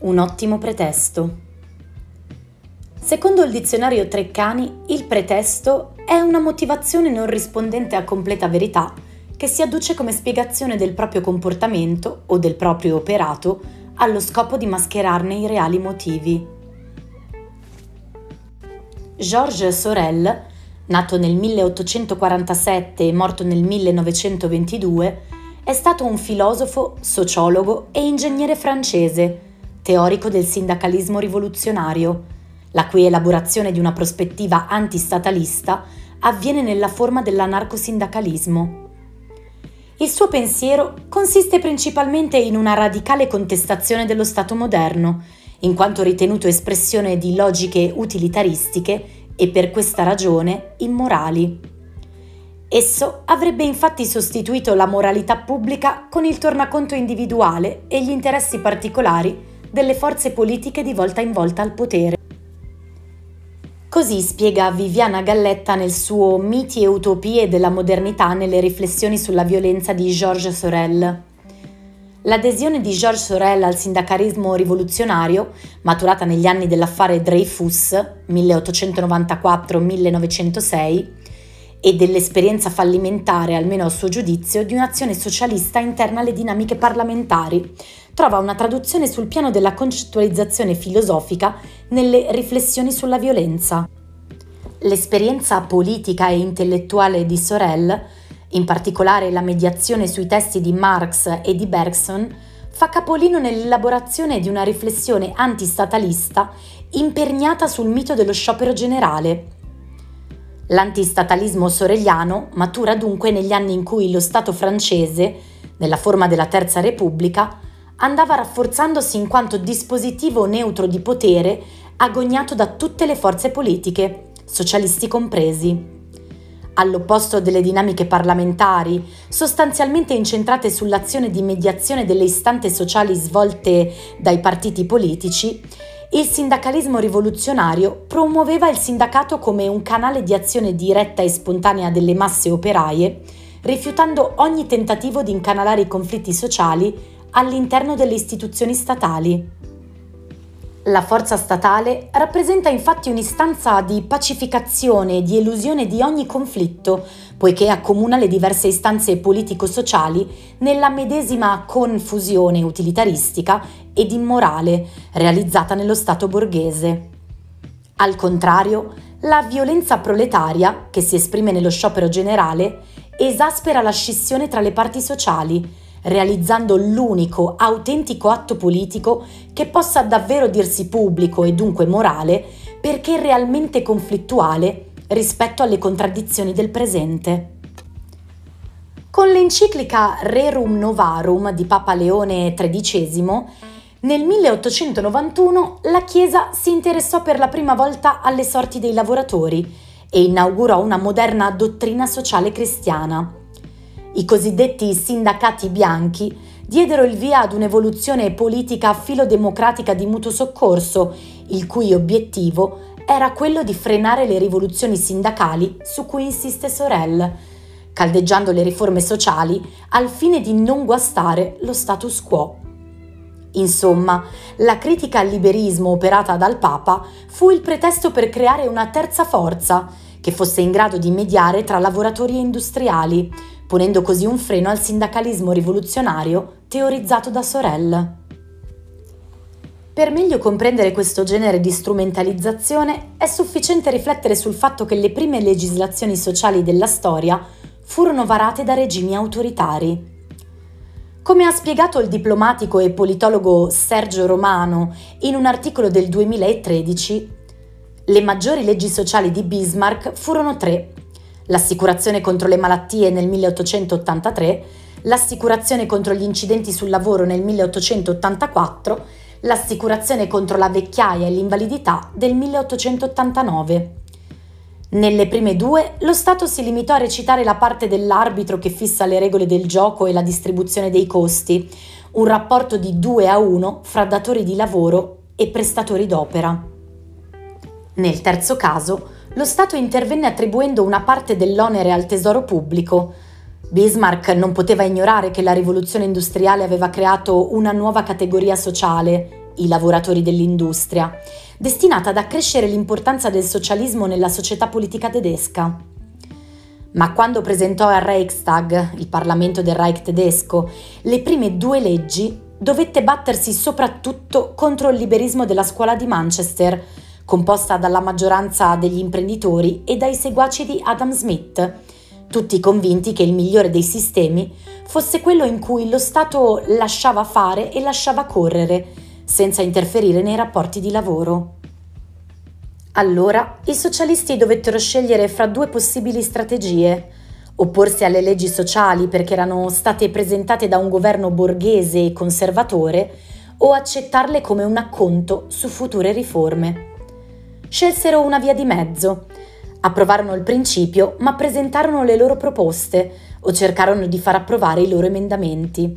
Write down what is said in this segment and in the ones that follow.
un ottimo pretesto. Secondo il dizionario Treccani, il pretesto è una motivazione non rispondente a completa verità che si adduce come spiegazione del proprio comportamento o del proprio operato allo scopo di mascherarne i reali motivi. Georges Sorel, nato nel 1847 e morto nel 1922, è stato un filosofo, sociologo e ingegnere francese, teorico del sindacalismo rivoluzionario, la cui elaborazione di una prospettiva antistatalista avviene nella forma dell'anarcosindacalismo. Il suo pensiero consiste principalmente in una radicale contestazione dello Stato moderno, in quanto ritenuto espressione di logiche utilitaristiche e per questa ragione immorali. Esso avrebbe infatti sostituito la moralità pubblica con il tornaconto individuale e gli interessi particolari delle forze politiche di volta in volta al potere. Così spiega Viviana Galletta nel suo Miti e utopie della modernità nelle riflessioni sulla violenza di Georges Sorel. L'adesione di Georges Sorel al sindacalismo rivoluzionario, maturata negli anni dell'affare Dreyfus 1894-1906, e dell'esperienza fallimentare, almeno a suo giudizio, di un'azione socialista interna alle dinamiche parlamentari, trova una traduzione sul piano della concettualizzazione filosofica nelle riflessioni sulla violenza. L'esperienza politica e intellettuale di Sorel, in particolare la mediazione sui testi di Marx e di Bergson, fa capolino nell'elaborazione di una riflessione antistatalista imperniata sul mito dello sciopero generale. L'antistatalismo soreliano matura dunque negli anni in cui lo Stato francese, nella forma della Terza Repubblica, andava rafforzandosi in quanto dispositivo neutro di potere agognato da tutte le forze politiche, socialisti compresi. All'opposto delle dinamiche parlamentari, sostanzialmente incentrate sull'azione di mediazione delle istanze sociali svolte dai partiti politici, il sindacalismo rivoluzionario promuoveva il sindacato come un canale di azione diretta e spontanea delle masse operaie, rifiutando ogni tentativo di incanalare i conflitti sociali all'interno delle istituzioni statali. La forza statale rappresenta infatti un'istanza di pacificazione e di elusione di ogni conflitto, poiché accomuna le diverse istanze politico-sociali nella medesima confusione utilitaristica ed immorale realizzata nello Stato borghese. Al contrario, la violenza proletaria, che si esprime nello sciopero generale, esaspera la scissione tra le parti sociali, realizzando l'unico autentico atto politico che possa davvero dirsi pubblico e dunque morale, perché realmente conflittuale rispetto alle contraddizioni del presente. Con l'enciclica Rerum Novarum di Papa Leone XIII, nel 1891 la Chiesa si interessò per la prima volta alle sorti dei lavoratori e inaugurò una moderna dottrina sociale cristiana i cosiddetti sindacati bianchi diedero il via ad un'evoluzione politica filodemocratica di mutuo soccorso, il cui obiettivo era quello di frenare le rivoluzioni sindacali su cui insiste Sorel, caldeggiando le riforme sociali al fine di non guastare lo status quo. Insomma, la critica al liberismo operata dal Papa fu il pretesto per creare una terza forza che fosse in grado di mediare tra lavoratori e industriali, ponendo così un freno al sindacalismo rivoluzionario teorizzato da Sorel. Per meglio comprendere questo genere di strumentalizzazione è sufficiente riflettere sul fatto che le prime legislazioni sociali della storia furono varate da regimi autoritari. Come ha spiegato il diplomatico e politologo Sergio Romano in un articolo del 2013, le maggiori leggi sociali di Bismarck furono tre l'assicurazione contro le malattie nel 1883, l'assicurazione contro gli incidenti sul lavoro nel 1884, l'assicurazione contro la vecchiaia e l'invalidità del 1889. Nelle prime due, lo Stato si limitò a recitare la parte dell'arbitro che fissa le regole del gioco e la distribuzione dei costi, un rapporto di 2 a 1 fra datori di lavoro e prestatori d'opera. Nel terzo caso, lo Stato intervenne attribuendo una parte dell'onere al tesoro pubblico. Bismarck non poteva ignorare che la rivoluzione industriale aveva creato una nuova categoria sociale, i lavoratori dell'industria, destinata ad accrescere l'importanza del socialismo nella società politica tedesca. Ma quando presentò al Reichstag, il Parlamento del Reich tedesco, le prime due leggi, dovette battersi soprattutto contro il liberismo della scuola di Manchester, composta dalla maggioranza degli imprenditori e dai seguaci di Adam Smith, tutti convinti che il migliore dei sistemi fosse quello in cui lo Stato lasciava fare e lasciava correre, senza interferire nei rapporti di lavoro. Allora i socialisti dovettero scegliere fra due possibili strategie, opporsi alle leggi sociali perché erano state presentate da un governo borghese e conservatore o accettarle come un acconto su future riforme. Scelsero una via di mezzo, approvarono il principio ma presentarono le loro proposte o cercarono di far approvare i loro emendamenti.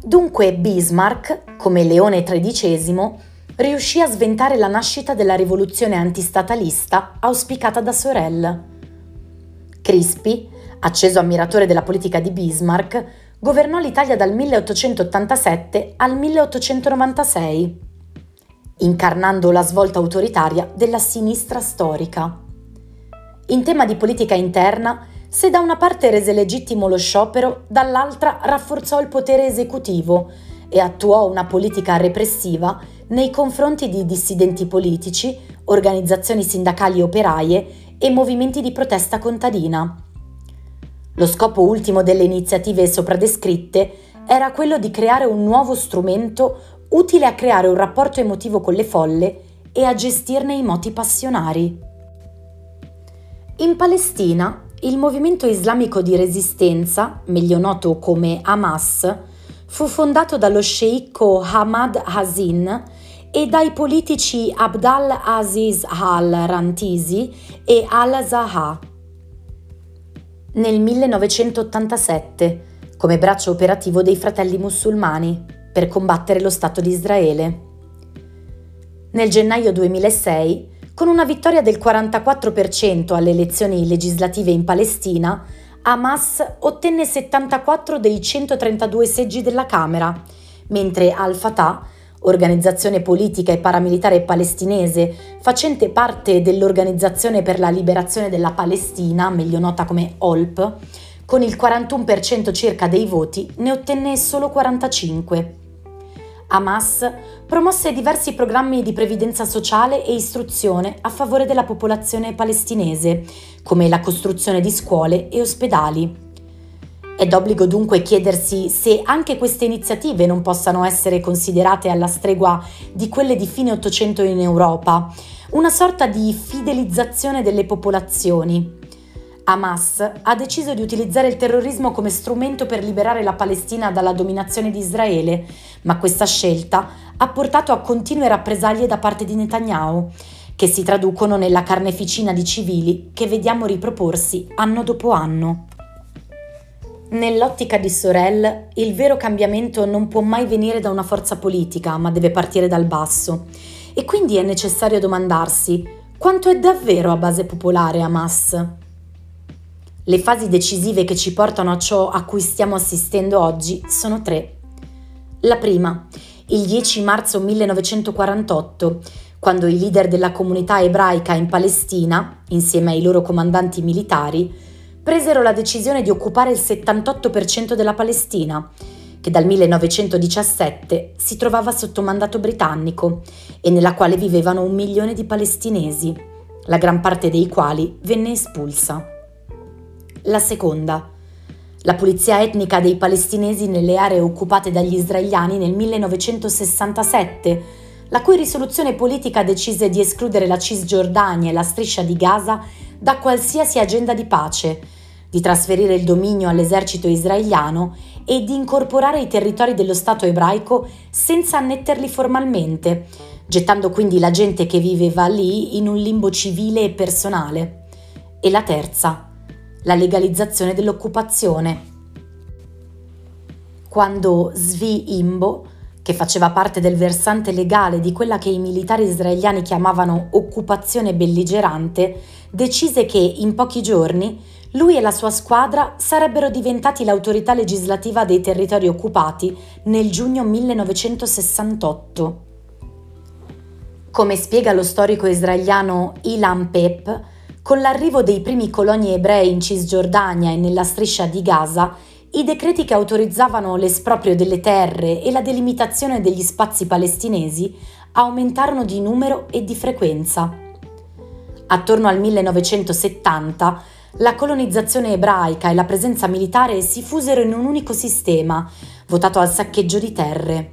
Dunque Bismarck, come Leone XIII, riuscì a sventare la nascita della rivoluzione antistatalista auspicata da Sorel. Crispi, acceso ammiratore della politica di Bismarck, governò l'Italia dal 1887 al 1896, incarnando la svolta autoritaria della sinistra storica. In tema di politica interna, se da una parte rese legittimo lo sciopero, dall'altra rafforzò il potere esecutivo e attuò una politica repressiva nei confronti di dissidenti politici, organizzazioni sindacali operaie e movimenti di protesta contadina. Lo scopo ultimo delle iniziative sopra descritte era quello di creare un nuovo strumento utile a creare un rapporto emotivo con le folle e a gestirne i moti passionari. In Palestina, il movimento islamico di resistenza, meglio noto come Hamas, fu fondato dallo sceicco Hamad Hazin e dai politici Abdal Aziz al-Rantisi e al-Zaha. Nel 1987, come braccio operativo dei fratelli musulmani, per combattere lo Stato di Israele. Nel gennaio 2006, con una vittoria del 44% alle elezioni legislative in Palestina, Hamas ottenne 74 dei 132 seggi della Camera, mentre Al-Fatah organizzazione politica e paramilitare palestinese facente parte dell'Organizzazione per la liberazione della Palestina, meglio nota come OLP, con il 41% circa dei voti ne ottenne solo 45. Hamas promosse diversi programmi di previdenza sociale e istruzione a favore della popolazione palestinese, come la costruzione di scuole e ospedali. È d'obbligo dunque chiedersi se anche queste iniziative non possano essere considerate alla stregua di quelle di fine Ottocento in Europa, una sorta di fidelizzazione delle popolazioni. Hamas ha deciso di utilizzare il terrorismo come strumento per liberare la Palestina dalla dominazione di Israele, ma questa scelta ha portato a continue rappresaglie da parte di Netanyahu, che si traducono nella carneficina di civili che vediamo riproporsi anno dopo anno. Nell'ottica di Sorel, il vero cambiamento non può mai venire da una forza politica, ma deve partire dal basso. E quindi è necessario domandarsi quanto è davvero a base popolare Hamas? Le fasi decisive che ci portano a ciò a cui stiamo assistendo oggi sono tre. La prima, il 10 marzo 1948, quando i leader della comunità ebraica in Palestina, insieme ai loro comandanti militari, presero la decisione di occupare il 78% della Palestina, che dal 1917 si trovava sotto mandato britannico e nella quale vivevano un milione di palestinesi, la gran parte dei quali venne espulsa. La seconda, la pulizia etnica dei palestinesi nelle aree occupate dagli israeliani nel 1967, la cui risoluzione politica decise di escludere la Cisgiordania e la striscia di Gaza da qualsiasi agenda di pace, di trasferire il dominio all'esercito israeliano e di incorporare i territori dello Stato ebraico senza annetterli formalmente, gettando quindi la gente che viveva lì in un limbo civile e personale. E la terza, la legalizzazione dell'occupazione. Quando Zvi Imbo, che faceva parte del versante legale di quella che i militari israeliani chiamavano occupazione belligerante, decise che in pochi giorni lui e la sua squadra sarebbero diventati l'autorità legislativa dei territori occupati nel giugno 1968. Come spiega lo storico israeliano Ilan Pep, con l'arrivo dei primi coloni ebrei in Cisgiordania e nella striscia di Gaza, i decreti che autorizzavano l'esproprio delle terre e la delimitazione degli spazi palestinesi aumentarono di numero e di frequenza. Attorno al 1970 la colonizzazione ebraica e la presenza militare si fusero in un unico sistema, votato al saccheggio di terre.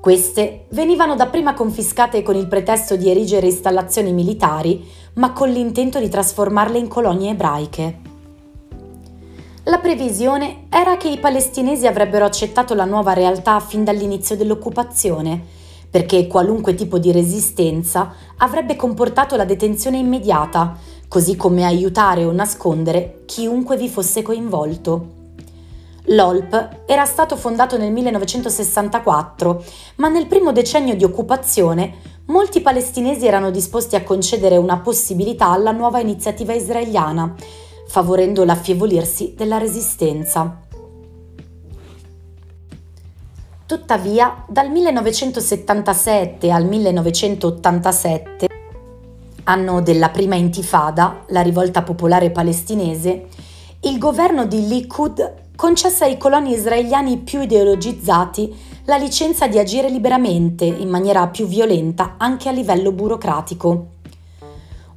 Queste venivano dapprima confiscate con il pretesto di erigere installazioni militari, ma con l'intento di trasformarle in colonie ebraiche. La previsione era che i palestinesi avrebbero accettato la nuova realtà fin dall'inizio dell'occupazione, perché qualunque tipo di resistenza avrebbe comportato la detenzione immediata, così come aiutare o nascondere chiunque vi fosse coinvolto. L'OLP era stato fondato nel 1964, ma nel primo decennio di occupazione molti palestinesi erano disposti a concedere una possibilità alla nuova iniziativa israeliana, favorendo l'affievolirsi della resistenza. Tuttavia, dal 1977 al 1987, anno della prima intifada, la rivolta popolare palestinese, il governo di Likud concesse ai coloni israeliani più ideologizzati la licenza di agire liberamente, in maniera più violenta anche a livello burocratico.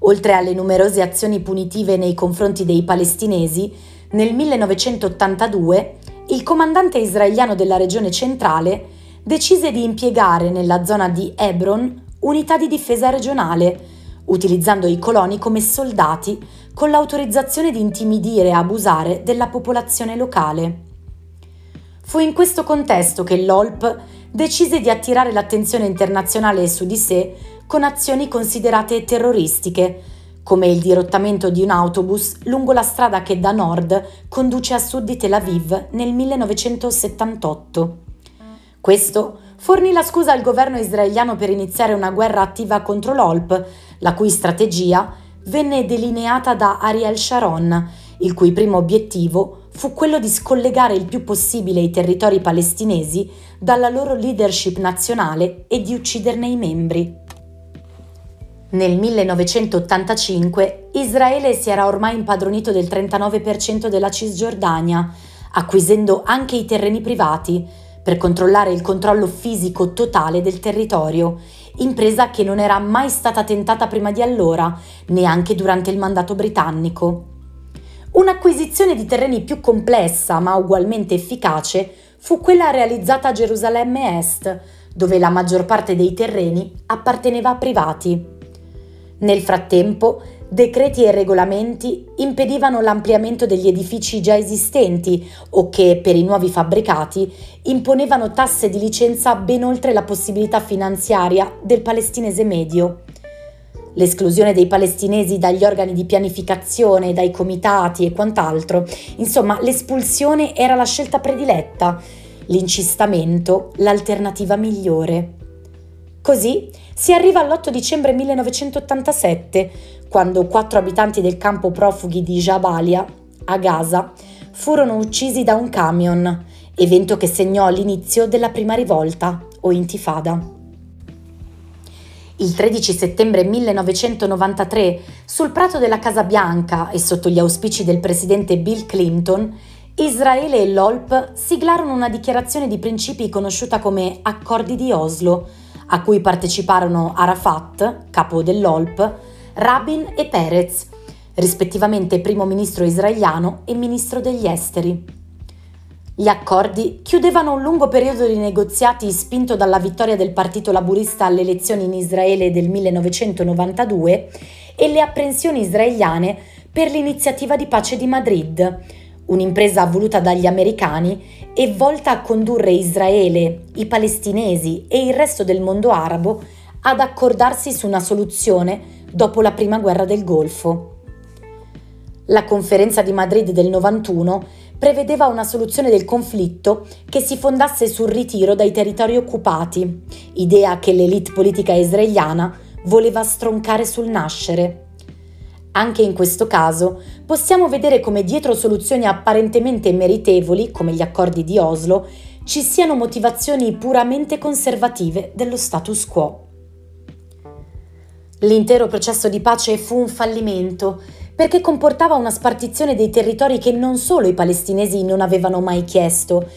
Oltre alle numerose azioni punitive nei confronti dei palestinesi, nel 1982 il comandante israeliano della regione centrale decise di impiegare nella zona di Hebron unità di difesa regionale, utilizzando i coloni come soldati con l'autorizzazione di intimidire e abusare della popolazione locale. Fu in questo contesto che l'OLP decise di attirare l'attenzione internazionale su di sé con azioni considerate terroristiche, come il dirottamento di un autobus lungo la strada che da nord conduce a sud di Tel Aviv nel 1978. Questo fornì la scusa al governo israeliano per iniziare una guerra attiva contro l'OLP, la cui strategia venne delineata da Ariel Sharon, il cui primo obiettivo fu quello di scollegare il più possibile i territori palestinesi dalla loro leadership nazionale e di ucciderne i membri. Nel 1985 Israele si era ormai impadronito del 39% della Cisgiordania, acquisendo anche i terreni privati per controllare il controllo fisico totale del territorio impresa che non era mai stata tentata prima di allora, neanche durante il mandato britannico. Un'acquisizione di terreni più complessa ma ugualmente efficace fu quella realizzata a Gerusalemme Est, dove la maggior parte dei terreni apparteneva a privati. Nel frattempo, decreti e regolamenti impedivano l'ampliamento degli edifici già esistenti o che, per i nuovi fabbricati, imponevano tasse di licenza ben oltre la possibilità finanziaria del palestinese medio. L'esclusione dei palestinesi dagli organi di pianificazione, dai comitati e quant'altro, insomma l'espulsione era la scelta prediletta, l'incistamento l'alternativa migliore. Così si arriva all'8 dicembre 1987, quando quattro abitanti del campo profughi di Jabalia, a Gaza, furono uccisi da un camion, evento che segnò l'inizio della prima rivolta o intifada. Il 13 settembre 1993, sul prato della Casa Bianca e sotto gli auspici del presidente Bill Clinton, Israele e l'OLP siglarono una dichiarazione di principi conosciuta come Accordi di Oslo, a cui parteciparono Arafat, capo dell'OLP, Rabin e Perez, rispettivamente primo ministro israeliano e ministro degli esteri. Gli accordi chiudevano un lungo periodo di negoziati spinto dalla vittoria del Partito Laburista alle elezioni in Israele del 1992 e le apprensioni israeliane per l'iniziativa di pace di Madrid, un'impresa voluta dagli americani e volta a condurre Israele, i palestinesi e il resto del mondo arabo ad accordarsi su una soluzione dopo la prima guerra del Golfo. La conferenza di Madrid del 91 prevedeva una soluzione del conflitto che si fondasse sul ritiro dai territori occupati, idea che l'elite politica israeliana voleva stroncare sul nascere. Anche in questo caso possiamo vedere come dietro soluzioni apparentemente meritevoli, come gli accordi di Oslo, ci siano motivazioni puramente conservative dello status quo. L'intero processo di pace fu un fallimento perché comportava una spartizione dei territori che non solo i palestinesi non avevano mai chiesto,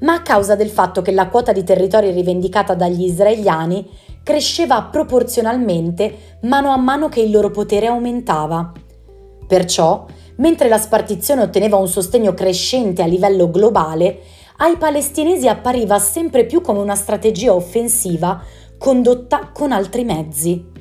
ma a causa del fatto che la quota di territori rivendicata dagli israeliani cresceva proporzionalmente mano a mano che il loro potere aumentava. Perciò, mentre la spartizione otteneva un sostegno crescente a livello globale, ai palestinesi appariva sempre più come una strategia offensiva condotta con altri mezzi.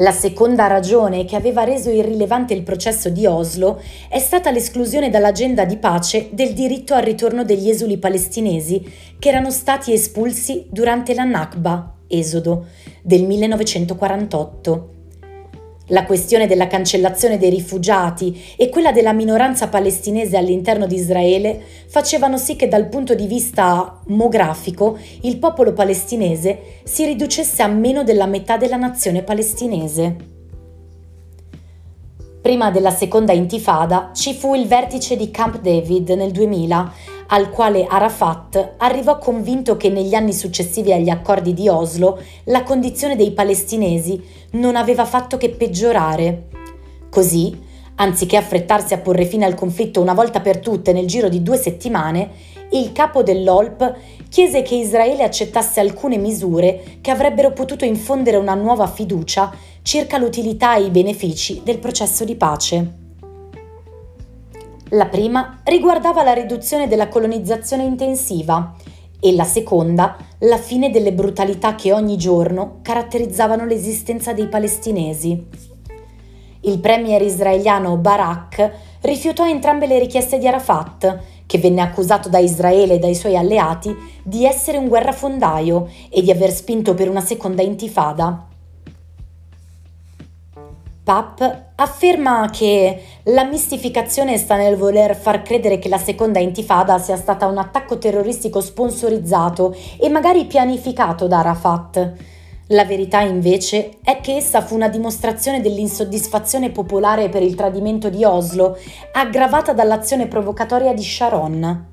La seconda ragione che aveva reso irrilevante il processo di Oslo è stata l'esclusione dall'agenda di pace del diritto al ritorno degli esuli palestinesi che erano stati espulsi durante la Nakba, Esodo, del 1948. La questione della cancellazione dei rifugiati e quella della minoranza palestinese all'interno di Israele facevano sì che dal punto di vista mografico il popolo palestinese si riducesse a meno della metà della nazione palestinese. Prima della seconda intifada ci fu il vertice di Camp David nel 2000 al quale Arafat arrivò convinto che negli anni successivi agli accordi di Oslo la condizione dei palestinesi non aveva fatto che peggiorare. Così, anziché affrettarsi a porre fine al conflitto una volta per tutte nel giro di due settimane, il capo dell'OLP chiese che Israele accettasse alcune misure che avrebbero potuto infondere una nuova fiducia circa l'utilità e i benefici del processo di pace. La prima riguardava la riduzione della colonizzazione intensiva e la seconda la fine delle brutalità che ogni giorno caratterizzavano l'esistenza dei palestinesi. Il premier israeliano Barak rifiutò entrambe le richieste di Arafat, che venne accusato da Israele e dai suoi alleati di essere un guerrafondaio e di aver spinto per una seconda intifada. Pap afferma che la mistificazione sta nel voler far credere che la seconda intifada sia stata un attacco terroristico sponsorizzato e magari pianificato da Arafat. La verità invece è che essa fu una dimostrazione dell'insoddisfazione popolare per il tradimento di Oslo, aggravata dall'azione provocatoria di Sharon.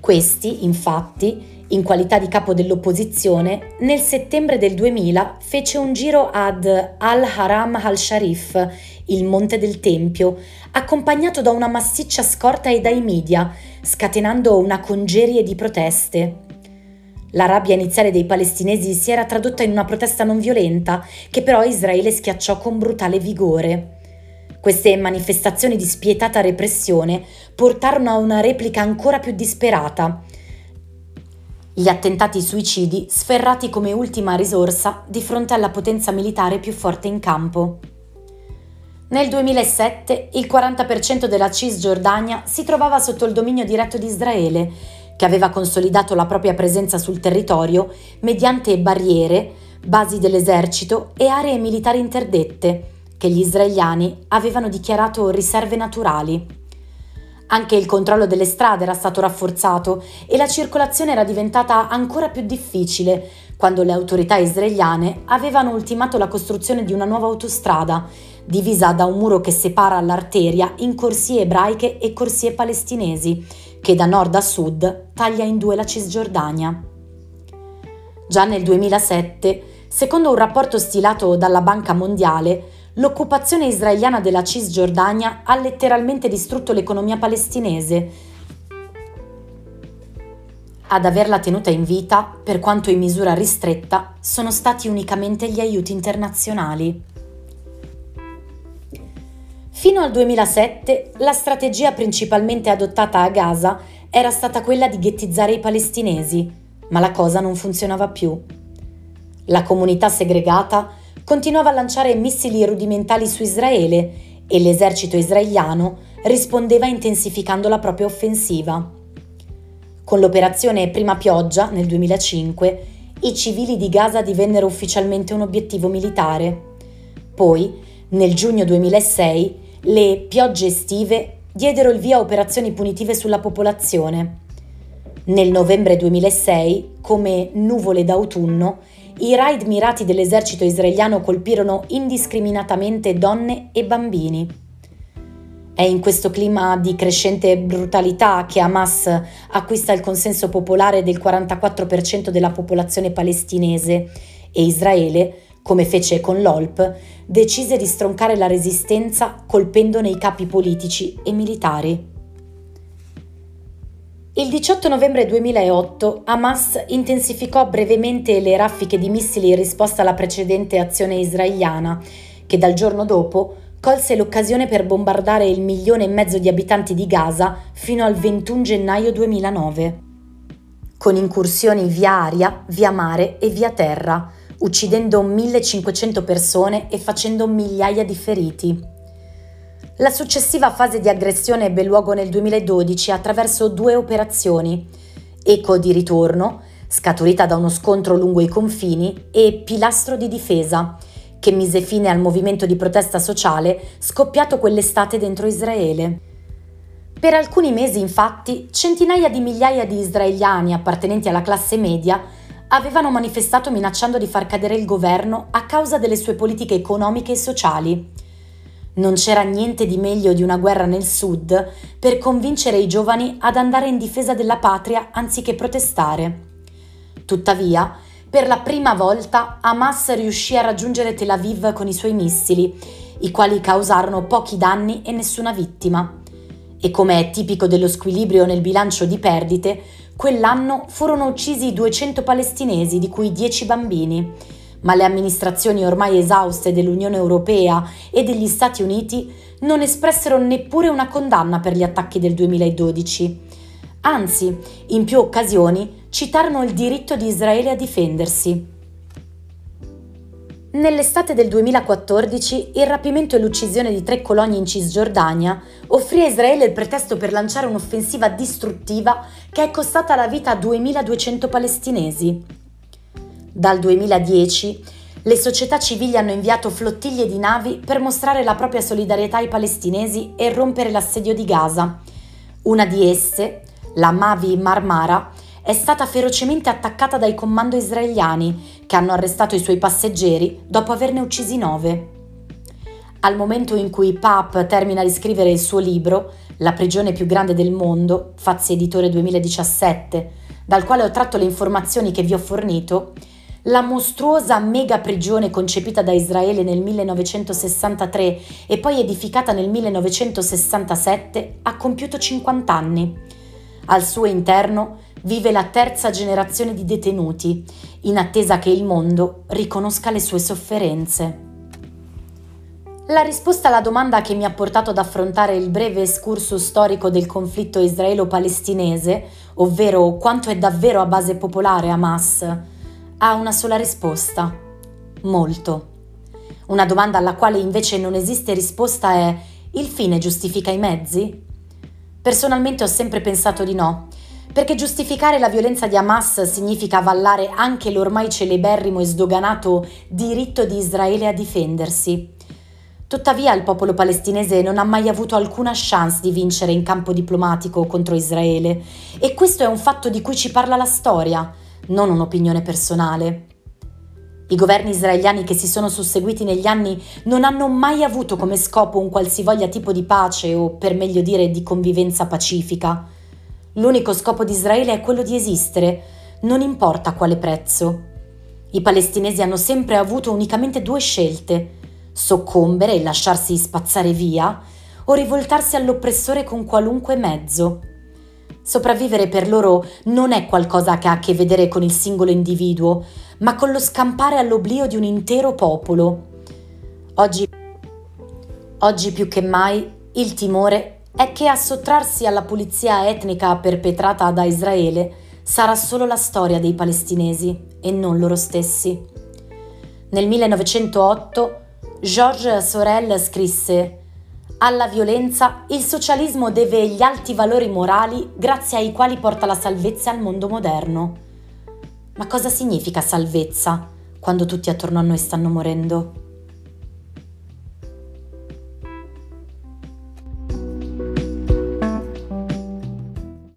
Questi, infatti, in qualità di capo dell'opposizione, nel settembre del 2000 fece un giro ad Al-Haram al-Sharif, il Monte del Tempio, accompagnato da una massiccia scorta e dai media, scatenando una congerie di proteste. La rabbia iniziale dei palestinesi si era tradotta in una protesta non violenta, che però Israele schiacciò con brutale vigore. Queste manifestazioni di spietata repressione portarono a una replica ancora più disperata, gli attentati suicidi sferrati come ultima risorsa di fronte alla potenza militare più forte in campo. Nel 2007 il 40% della Cisgiordania si trovava sotto il dominio diretto di Israele, che aveva consolidato la propria presenza sul territorio mediante barriere, basi dell'esercito e aree militari interdette, che gli israeliani avevano dichiarato riserve naturali. Anche il controllo delle strade era stato rafforzato e la circolazione era diventata ancora più difficile quando le autorità israeliane avevano ultimato la costruzione di una nuova autostrada, divisa da un muro che separa l'arteria in corsie ebraiche e corsie palestinesi, che da nord a sud taglia in due la Cisgiordania. Già nel 2007, secondo un rapporto stilato dalla Banca Mondiale, l'occupazione israeliana della Cisgiordania ha letteralmente distrutto l'economia palestinese. Ad averla tenuta in vita, per quanto in misura ristretta, sono stati unicamente gli aiuti internazionali. Fino al 2007 la strategia principalmente adottata a Gaza era stata quella di ghettizzare i palestinesi, ma la cosa non funzionava più. La comunità segregata continuava a lanciare missili rudimentali su Israele e l'esercito israeliano rispondeva intensificando la propria offensiva. Con l'operazione Prima Pioggia nel 2005 i civili di Gaza divennero ufficialmente un obiettivo militare. Poi, nel giugno 2006, le piogge estive diedero il via a operazioni punitive sulla popolazione. Nel novembre 2006, come nuvole d'autunno, i raid mirati dell'esercito israeliano colpirono indiscriminatamente donne e bambini. È in questo clima di crescente brutalità che Hamas acquista il consenso popolare del 44% della popolazione palestinese e Israele, come fece con l'OLP, decise di stroncare la resistenza colpendone i capi politici e militari. Il 18 novembre 2008 Hamas intensificò brevemente le raffiche di missili in risposta alla precedente azione israeliana, che dal giorno dopo colse l'occasione per bombardare il milione e mezzo di abitanti di Gaza fino al 21 gennaio 2009, con incursioni via aria, via mare e via terra, uccidendo 1500 persone e facendo migliaia di feriti. La successiva fase di aggressione ebbe luogo nel 2012 attraverso due operazioni, Eco di ritorno, scaturita da uno scontro lungo i confini, e Pilastro di difesa, che mise fine al movimento di protesta sociale scoppiato quell'estate dentro Israele. Per alcuni mesi, infatti, centinaia di migliaia di israeliani appartenenti alla classe media avevano manifestato minacciando di far cadere il governo a causa delle sue politiche economiche e sociali. Non c'era niente di meglio di una guerra nel sud per convincere i giovani ad andare in difesa della patria anziché protestare. Tuttavia, per la prima volta Hamas riuscì a raggiungere Tel Aviv con i suoi missili, i quali causarono pochi danni e nessuna vittima. E come è tipico dello squilibrio nel bilancio di perdite, quell'anno furono uccisi 200 palestinesi, di cui 10 bambini, ma le amministrazioni ormai esauste dell'Unione Europea e degli Stati Uniti non espressero neppure una condanna per gli attacchi del 2012. Anzi, in più occasioni citarono il diritto di Israele a difendersi. Nell'estate del 2014 il rapimento e l'uccisione di tre colonie in Cisgiordania offrì a Israele il pretesto per lanciare un'offensiva distruttiva che è costata la vita a 2200 palestinesi. Dal 2010 le società civili hanno inviato flottiglie di navi per mostrare la propria solidarietà ai palestinesi e rompere l'assedio di Gaza. Una di esse, la Mavi Marmara, è stata ferocemente attaccata dai comando israeliani, che hanno arrestato i suoi passeggeri dopo averne uccisi nove. Al momento in cui Pap termina di scrivere il suo libro, La prigione più grande del mondo, Fazzi Editore 2017, dal quale ho tratto le informazioni che vi ho fornito, la mostruosa mega prigione concepita da Israele nel 1963 e poi edificata nel 1967 ha compiuto 50 anni. Al suo interno vive la terza generazione di detenuti, in attesa che il mondo riconosca le sue sofferenze. La risposta alla domanda che mi ha portato ad affrontare il breve escursus storico del conflitto israelo-palestinese, ovvero quanto è davvero a base popolare Hamas, ha una sola risposta. Molto. Una domanda alla quale invece non esiste risposta è il fine giustifica i mezzi? Personalmente ho sempre pensato di no, perché giustificare la violenza di Hamas significa avallare anche l'ormai celeberrimo e sdoganato diritto di Israele a difendersi. Tuttavia il popolo palestinese non ha mai avuto alcuna chance di vincere in campo diplomatico contro Israele e questo è un fatto di cui ci parla la storia non un'opinione personale. I governi israeliani che si sono susseguiti negli anni non hanno mai avuto come scopo un qualsivoglia tipo di pace o, per meglio dire, di convivenza pacifica. L'unico scopo di Israele è quello di esistere, non importa a quale prezzo. I palestinesi hanno sempre avuto unicamente due scelte, soccombere e lasciarsi spazzare via, o rivoltarsi all'oppressore con qualunque mezzo. Sopravvivere per loro non è qualcosa che ha a che vedere con il singolo individuo, ma con lo scampare all'oblio di un intero popolo. Oggi, oggi più che mai il timore è che a sottrarsi alla pulizia etnica perpetrata da Israele sarà solo la storia dei palestinesi e non loro stessi. Nel 1908 Georges Sorel scrisse alla violenza, il socialismo deve gli alti valori morali grazie ai quali porta la salvezza al mondo moderno. Ma cosa significa salvezza quando tutti attorno a noi stanno morendo?